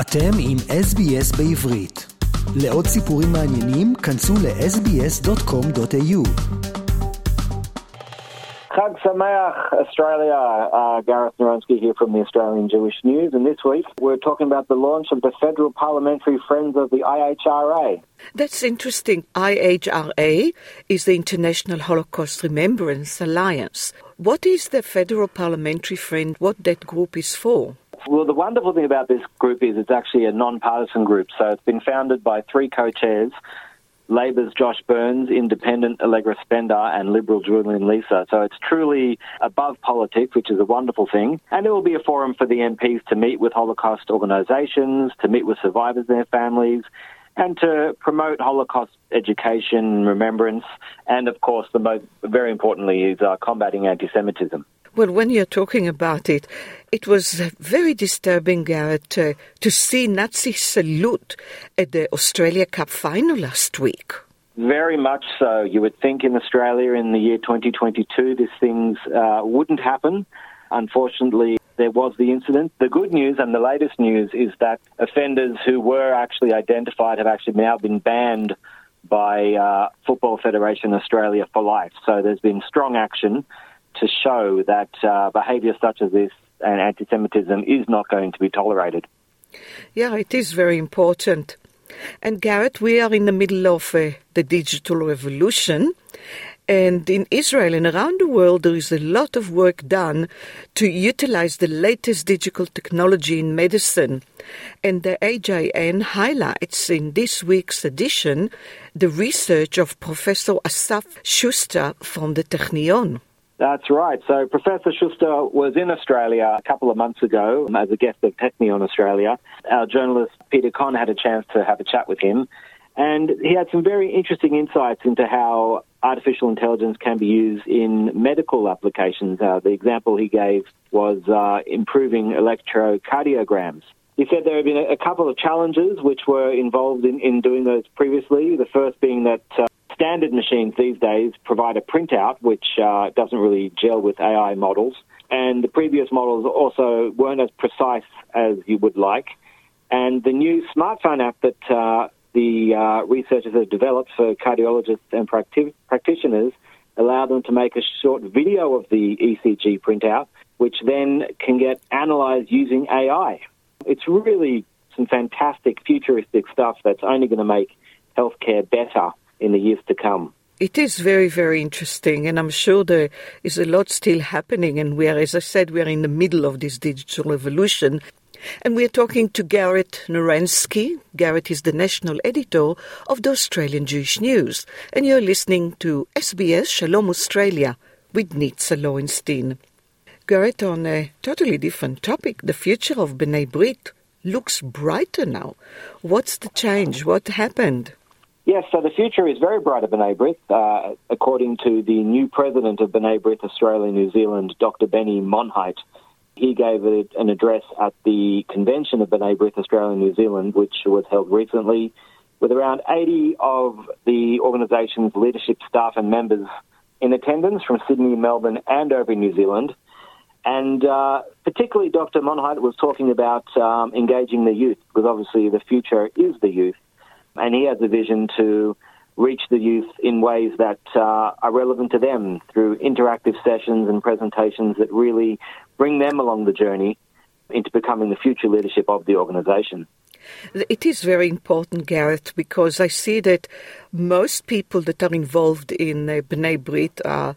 אתם עם SBS בעברית. לעוד סיפורים מעניינים, כנסו ל-sbs.com.au. Chag Australia. Gareth Narunsky here from the Australian Jewish News, and this week we're talking about the launch of the Federal Parliamentary Friends of the IHRA. That's interesting. IHRA is the International Holocaust Remembrance Alliance. What is the Federal Parliamentary Friend? What that group is for? Well, the wonderful thing about this group is it's actually a non-partisan group. So it's been founded by three co-chairs, Labor's Josh Burns, Independent Allegra Spender, and Liberal Julian Leeser. So it's truly above politics, which is a wonderful thing. And it will be a forum for the MPs to meet with Holocaust organisations, to meet with survivors and their families, and to promote Holocaust education, remembrance, and of course, the most very importantly is uh, combating anti-Semitism. Well, when you're talking about it, it was very disturbing, Garrett, uh, to see Nazi salute at the Australia Cup final last week. Very much so. You would think in Australia in the year 2022 these things uh, wouldn't happen. Unfortunately, there was the incident. The good news and the latest news is that offenders who were actually identified have actually now been banned by uh, Football Federation Australia for life. So there's been strong action to show that uh, behaviour such as this and anti Semitism is not going to be tolerated. Yeah, it is very important. And Garrett, we are in the middle of uh, the digital revolution. And in Israel and around the world, there is a lot of work done to utilize the latest digital technology in medicine. And the AJN highlights in this week's edition the research of Professor Assaf Schuster from the Technion. That's right. So Professor Schuster was in Australia a couple of months ago as a guest of Technion Australia. Our journalist Peter Kohn had a chance to have a chat with him, and he had some very interesting insights into how artificial intelligence can be used in medical applications. Uh, the example he gave was uh, improving electrocardiograms. He said there have been a, couple of challenges which were involved in, in doing those previously. The first being that uh, standard machines these days provide a printout which uh, doesn't really gel with AI models. And the previous models also weren't as precise as you would like. And the new smartphone app that uh, the uh, researchers have developed for cardiologists and practi- practitioners allow them to make a short video of the ECG printout, which then can get analyzed using AI. It's really some fantastic futuristic stuff that's only going to make healthcare better in the years to come. It is very, very interesting, and I'm sure there is a lot still happening. And we are, as I said, we are in the middle of this digital revolution. And we are talking to Garrett Narunsky. Garrett is the national editor of the Australian Jewish News. And you're listening to SBS Shalom Australia with Nitza Lowenstein. Garrett, on a totally different topic, the future of B'nai Brit looks brighter now. What's the change? What happened? Yes, so the future is very bright at B'nai B'rith. Uh, according to the new president of B'nai B'rith Australia New Zealand, Dr. Benny Monheit, he gave an address at the convention of B'nai B'rith Australia New Zealand, which was held recently, with around 80 of the organisation's leadership staff and members in attendance from Sydney, Melbourne, and over New Zealand. And uh, particularly, Dr. Monheit was talking about um, engaging the youth, because obviously the future is the youth and he has a vision to reach the youth in ways that uh, are relevant to them through interactive sessions and presentations that really bring them along the journey into becoming the future leadership of the organisation. It is very important, Gareth, because I see that most people that are involved in uh, B'nai Brit are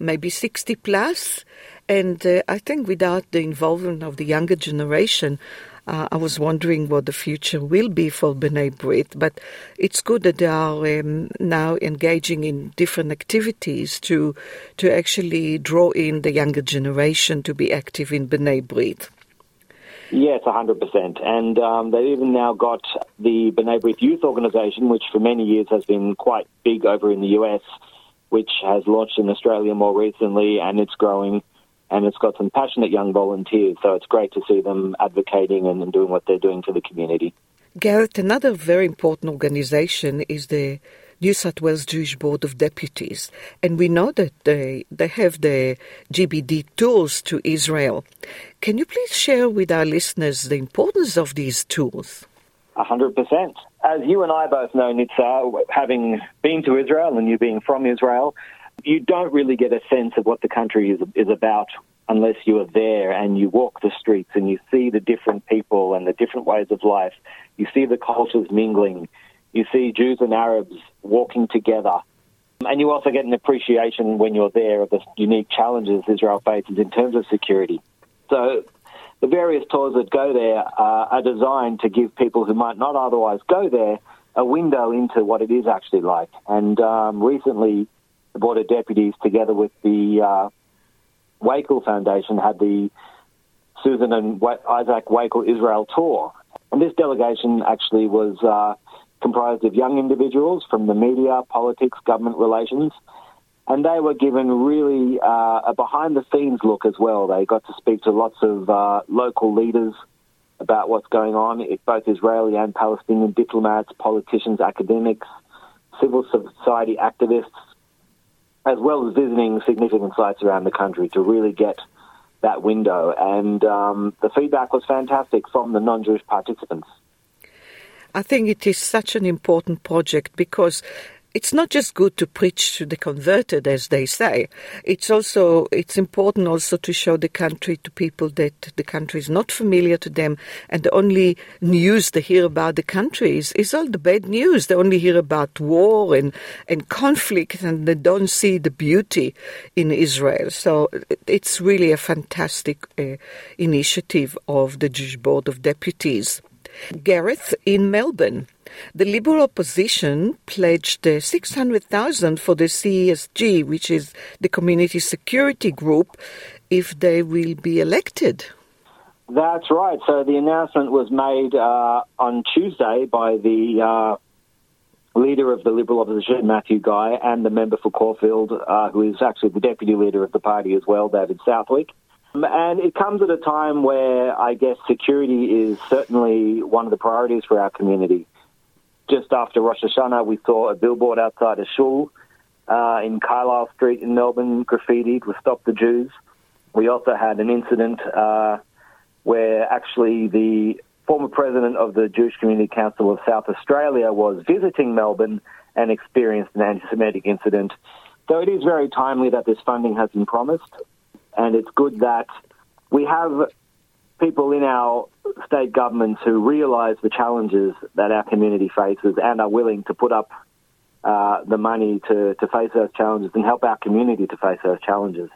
maybe 60 plus, and uh, I think without the involvement of the younger generation, I was wondering what the future will be for B'nai Brit, but it's good that they are um, now engaging in different activities to to actually draw in the younger generation to be active in B'nai Brit. Yes, 100%. And um, they've even now got the B'nai Brit Youth Organization, which for many years has been quite big over in the US, which has launched in Australia more recently, and it's growing and it's got some passionate young volunteers. So it's great to see them advocating and, doing what they're doing for the community. Garrett, another very important organization is the New South Wales Jewish Board of Deputies, and we know that they, they have the JBD tools to Israel. Can you please share with our listeners the importance of these tools? A hundred percent. As you and I both know, Nitza, having been to Israel and you being from Israel, you don't really get a sense of what the country is, is about unless you are there and you walk the streets and you see the different people and the different ways of life. You see the cultures mingling. You see Jews and Arabs walking together. And you also get an appreciation when you're there of the unique challenges Israel faces in terms of security. So the various tours that go there uh, are designed to give people who might not otherwise go there a window into what it is actually like. And um, recently, the Board of Deputies, together with the uh, Wakil Foundation, had the Susan and Isaac Wakil Israel tour. And this delegation actually was uh, comprised of young individuals from the media, politics, government relations, and they were given really uh, a behind the scenes look as well. They got to speak to lots of uh, local leaders about what's going on, both Israeli and Palestinian diplomats, politicians, academics, civil society activists, as well as visiting significant sites around the country to really get that window. And um, the feedback was fantastic from the non Jewish participants. I think it is such an important project because it's not just good to preach to the converted, as they say. It's also it's important also to show the country to people that the country is not familiar to them, and the only news they hear about the country is, is all the bad news. They only hear about war and and conflict, and they don't see the beauty in Israel. So it's really a fantastic uh, initiative of the Jewish Board of Deputies. Gareth in Melbourne. The Liberal opposition pledged uh, 600,000 for the CESG, which is the Community Security Group, if they will be elected. That's right. So the announcement was made uh, on Tuesday by the uh, leader of the Liberal opposition, Matthew Guy, and the member for Caulfield, uh, who is actually the deputy leader of the party as well, David Southwick. Um, and it comes at a time where I guess security is certainly one of the priorities for our community. Just after Rosh Hashanah, we saw a billboard outside a shul uh, in Carlisle Street in Melbourne, graffitied with Stop the Jews. We also had an incident uh, where actually the former president of the Jewish Community Council of South Australia was visiting Melbourne and experienced an anti Semitic incident. So it is very timely that this funding has been promised and it's good that we have people in our state governments who realise the challenges that our community faces and are willing to put up uh, the money to, to face those challenges and help our community to face those challenges.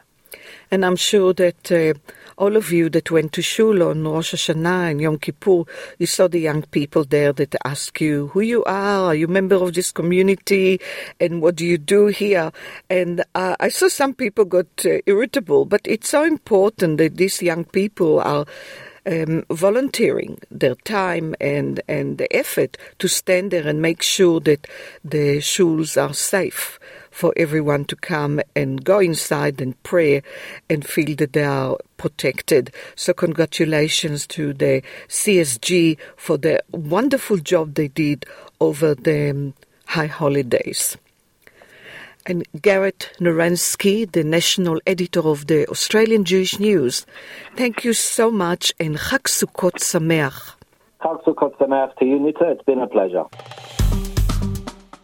And I'm sure that uh, all of you that went to shul on Rosh Hashanah and Yom Kippur, you saw the young people there that ask you who you are, are you member of this community, and what do you do here? And uh, I saw some people got uh, irritable, but it's so important that these young people are um, volunteering their time and, and the effort to stand there and make sure that the shuls are safe for everyone to come and go inside and pray and feel that they are protected. So, congratulations to the CSG for the wonderful job they did over the um, high holidays and Garrett Narunsky, the national editor of the Australian Jewish News. Thank you so much and Chag Sukkot Sameach. Chag Sukkot Sameach to you, Nita. It's been a pleasure.